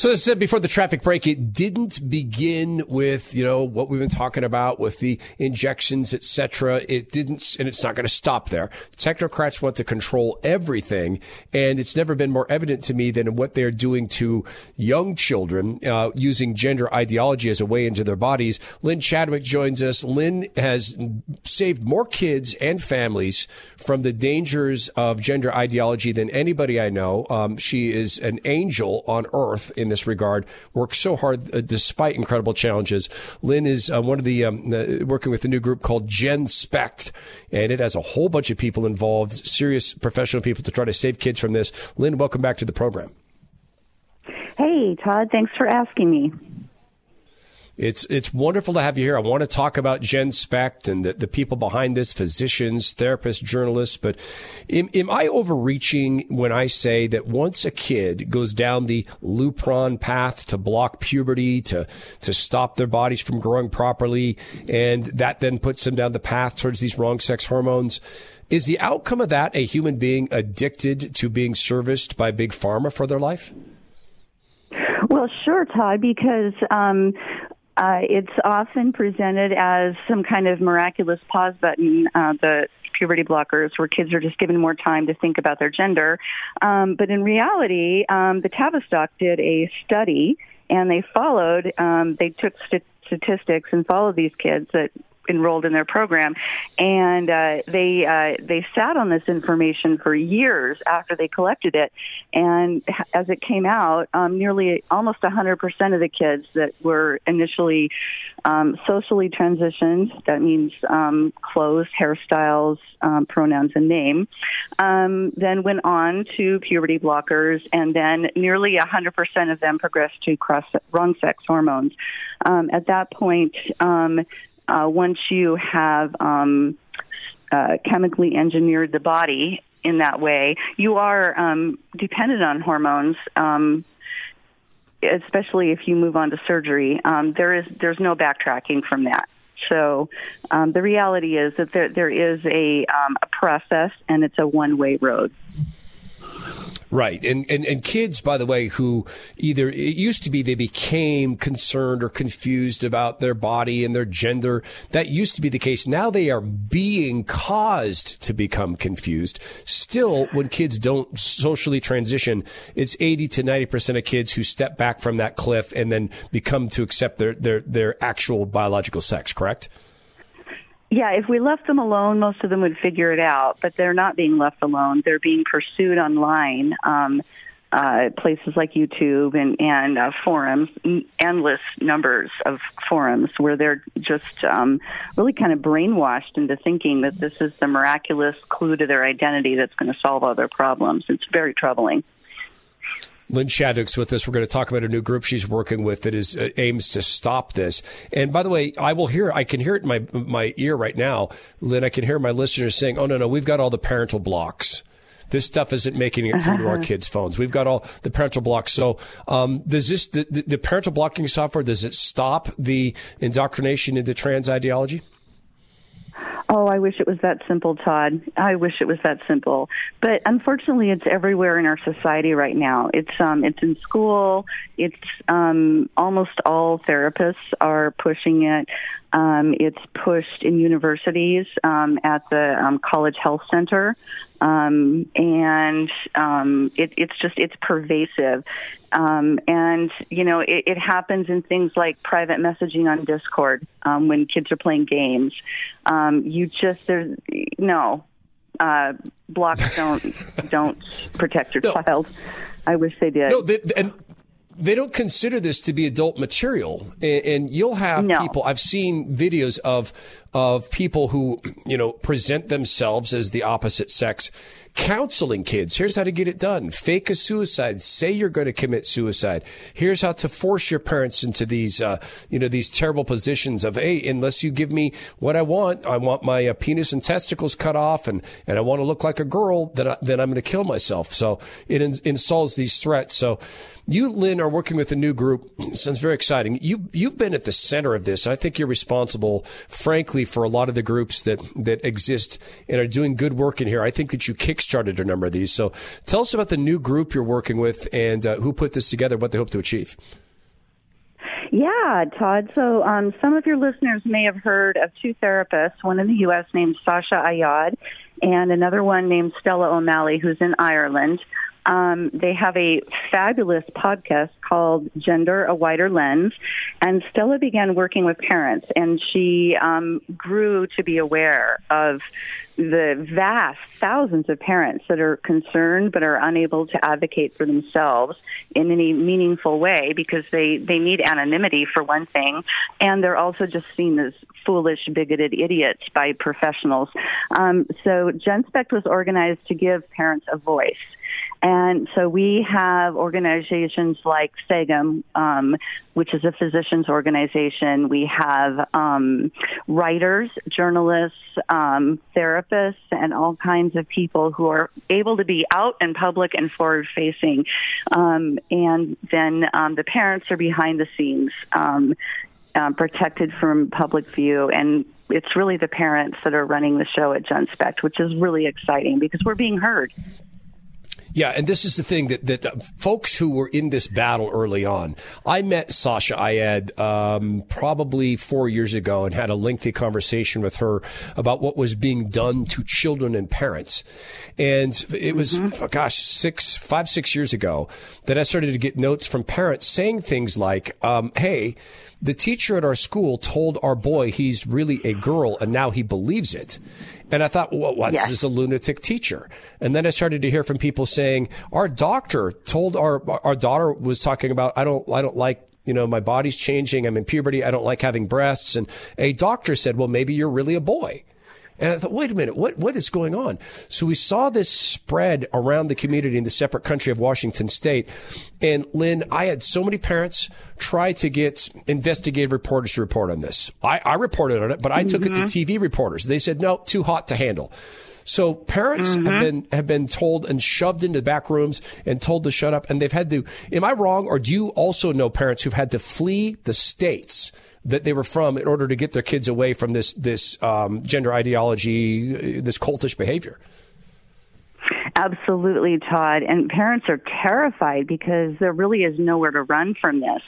So as I said before the traffic break, it didn't begin with, you know, what we've been talking about with the injections, et cetera. It didn't, and it's not going to stop there. Technocrats want to control everything. And it's never been more evident to me than what they're doing to young children, uh, using gender ideology as a way into their bodies. Lynn Chadwick joins us. Lynn has saved more kids and families from the dangers of gender ideology than anybody I know. Um, she is an angel on earth in this regard, works so hard uh, despite incredible challenges. Lynn is uh, one of the, um, working with a new group called Genspect, and it has a whole bunch of people involved, serious professional people to try to save kids from this. Lynn, welcome back to the program. Hey, Todd, thanks for asking me. It's it's wonderful to have you here. I want to talk about Genspect and the, the people behind this, physicians, therapists, journalists. But am, am I overreaching when I say that once a kid goes down the Lupron path to block puberty, to to stop their bodies from growing properly, and that then puts them down the path towards these wrong sex hormones, is the outcome of that a human being addicted to being serviced by big pharma for their life? Well, sure, Todd, because um, uh, it's often presented as some kind of miraculous pause button, uh, the puberty blockers, where kids are just given more time to think about their gender. Um, but in reality, um, the Tavistock did a study and they followed, um, they took st- statistics and followed these kids that enrolled in their program, and uh, they uh, they sat on this information for years after they collected it, and as it came out, um, nearly almost 100% of the kids that were initially um, socially transitioned, that means um, clothes, hairstyles, um, pronouns, and name, um, then went on to puberty blockers, and then nearly 100% of them progressed to cross wrong sex hormones. Um, at that point, uh, once you have um, uh, chemically engineered the body in that way, you are um, dependent on hormones. Um, especially if you move on to surgery, um, there is there's no backtracking from that. So um, the reality is that there there is a um, a process and it's a one way road. Right. And, and, and kids, by the way, who either, it used to be they became concerned or confused about their body and their gender. That used to be the case. Now they are being caused to become confused. Still, when kids don't socially transition, it's 80 to 90% of kids who step back from that cliff and then become to accept their, their, their actual biological sex, correct? Yeah, if we left them alone, most of them would figure it out, but they're not being left alone. They're being pursued online. Um, uh, places like YouTube and, and uh, forums, endless numbers of forums where they're just um, really kind of brainwashed into thinking that this is the miraculous clue to their identity that's going to solve all their problems. It's very troubling. Lynn Chadwick's with us. We're going to talk about a new group she's working with that is uh, aims to stop this. And by the way, I will hear, I can hear it in my my ear right now, Lynn. I can hear my listeners saying, "Oh no, no, we've got all the parental blocks." This stuff isn't making it through to our kids' phones. We've got all the parental blocks. So, um, does this the, the parental blocking software does it stop the indoctrination into trans ideology? Oh, I wish it was that simple, Todd. I wish it was that simple. But unfortunately, it's everywhere in our society right now. It's um, it's in school. It's um, almost all therapists are pushing it. Um, it's pushed in universities um, at the um, College Health Center, um, and um, it, it's just it's pervasive. Um, and you know it, it happens in things like private messaging on Discord um, when kids are playing games. Um, you just there's no uh, blocks don't don't protect your no. child. I wish they did. No, they, and they don't consider this to be adult material, and, and you'll have no. people. I've seen videos of of people who you know present themselves as the opposite sex counseling kids. Here's how to get it done. Fake a suicide. Say you're going to commit suicide. Here's how to force your parents into these, uh, you know, these terrible positions of, hey, unless you give me what I want, I want my uh, penis and testicles cut off, and and I want to look like a girl, then I, then I'm going to kill myself. So it in, installs these threats. So you, Lynn, are working with a new group sounds very exciting. You you've been at the center of this. I think you're responsible, frankly, for a lot of the groups that that exist and are doing good work in here. I think that you kickstarted a number of these. So tell us about the new group you're working with and uh, who put this together, what they hope to achieve. Yeah, Todd. So um, some of your listeners may have heard of two therapists, one in the U.S. named Sasha Ayad and another one named Stella O'Malley, who's in Ireland. Um, they have a fabulous podcast called Gender a Wider Lens. And Stella began working with parents, and she um, grew to be aware of the vast thousands of parents that are concerned but are unable to advocate for themselves in any meaningful way because they, they need anonymity for one thing, and they're also just seen as foolish, bigoted idiots by professionals. Um, so GenSpect was organized to give parents a voice. And so we have organizations like SEGM, um, which is a physicians organization. We have um, writers, journalists, um, therapists, and all kinds of people who are able to be out in public and forward facing. Um, and then um, the parents are behind the scenes. Um, uh, protected from public view and it's really the parents that are running the show at GenSpect, which is really exciting because we're being heard. Yeah, and this is the thing that, that folks who were in this battle early on, I met Sasha Ayad um, probably four years ago and had a lengthy conversation with her about what was being done to children and parents. And it was, mm-hmm. gosh, six, five, six years ago that I started to get notes from parents saying things like, um, hey, the teacher at our school told our boy he's really a girl and now he believes it. And I thought, well, what's yes. this a lunatic teacher? And then I started to hear from people saying, our doctor told our, our daughter was talking about, I don't, I don't like you know, my body's changing. I'm in puberty. I don't like having breasts. And a doctor said, well, maybe you're really a boy. And I thought, wait a minute, what, what is going on? So we saw this spread around the community in the separate country of Washington state. And Lynn, I had so many parents try to get investigative reporters to report on this. I, I reported on it, but I mm-hmm. took it to mm-hmm. TV reporters. They said, no, too hot to handle. So parents mm-hmm. have been have been told and shoved into back rooms and told to shut up, and they've had to. Am I wrong, or do you also know parents who've had to flee the states that they were from in order to get their kids away from this this um, gender ideology, this cultish behavior. Absolutely, Todd. And parents are terrified because there really is nowhere to run from this.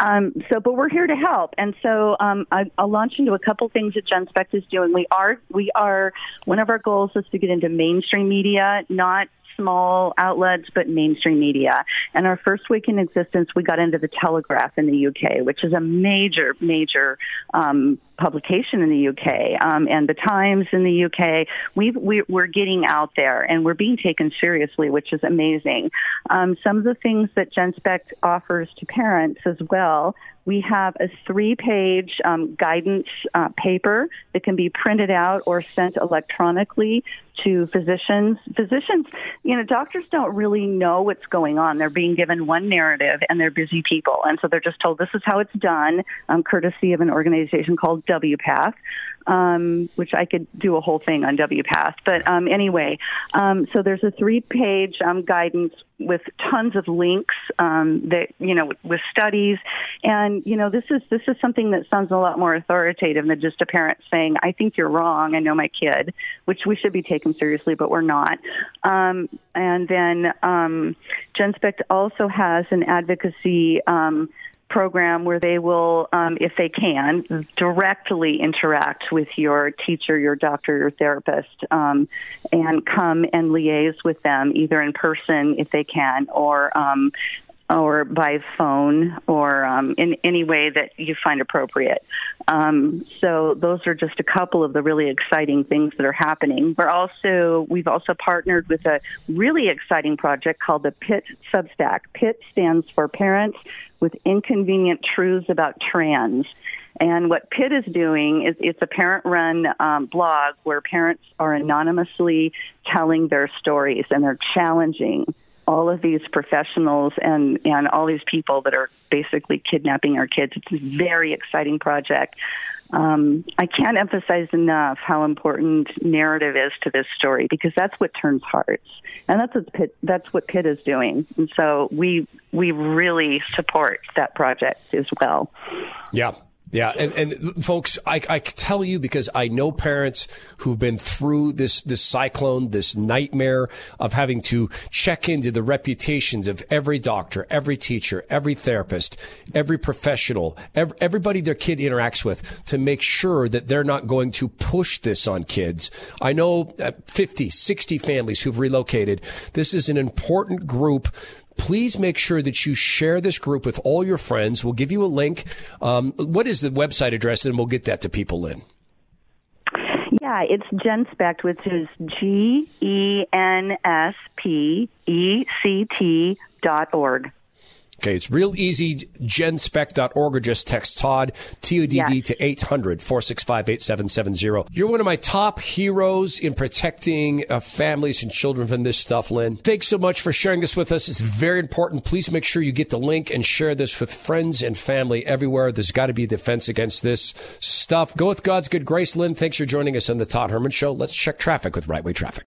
Um, so, but we're here to help. And so, um, I, will launch into a couple things that GenSpect is doing. We are, we are, one of our goals is to get into mainstream media, not small outlets, but mainstream media. And our first week in existence, we got into the Telegraph in the UK, which is a major, major um, publication in the UK um, and the Times in the UK. We, are getting out there and we're being taken seriously, which is amazing. Um, some of the things that Genspect offers to parents as well we have a three page um, guidance uh, paper that can be printed out or sent electronically to physicians. Physicians, you know, doctors don't really know what's going on. They're being given one narrative and they're busy people. And so they're just told this is how it's done, um, courtesy of an organization called WPATH um, which I could do a whole thing on WPATH. But um, anyway, um, so there's a three-page um, guidance with tons of links um, that you know with studies, and you know this is this is something that sounds a lot more authoritative than just a parent saying, "I think you're wrong. I know my kid," which we should be taken seriously, but we're not. Um, and then um, GenSpect also has an advocacy. Um, program where they will, um, if they can, directly interact with your teacher, your doctor, your therapist, um, and come and liaise with them either in person if they can, or um, or by phone or um, in any way that you find appropriate. Um, so those are just a couple of the really exciting things that are happening. We're also we've also partnered with a really exciting project called the PIT Substack. PIT stands for Parents with Inconvenient Truths About Trans. And what PIT is doing is it's a parent-run um, blog where parents are anonymously telling their stories and they're challenging all of these professionals and and all these people that are basically kidnapping our kids. It's a very exciting project. Um, I can't emphasize enough how important narrative is to this story because that's what turns hearts, and that's what PIT, that's what PIT is doing. And so we we really support that project as well. Yeah, yeah, and, and folks, I, I tell you because I know parents who've been through this this cyclone, this nightmare of having to check into the reputations of every doctor, every teacher, every therapist, every professional, every, everybody their kid interacts with to make sure that they're not going to push this on kids. I know uh, 50, 60 families who've relocated. This is an important group please make sure that you share this group with all your friends. We'll give you a link. Um, what is the website address? And we'll get that to people, Lynn. Yeah, it's GenSpect, which is G E N S P E C T dot org. Okay, it's real easy. Genspect.org or just text Todd, T O D D, to 800 465 8770. You're one of my top heroes in protecting uh, families and children from this stuff, Lynn. Thanks so much for sharing this with us. It's very important. Please make sure you get the link and share this with friends and family everywhere. There's got to be a defense against this stuff. Go with God's good grace, Lynn. Thanks for joining us on the Todd Herman Show. Let's check traffic with Right Way Traffic.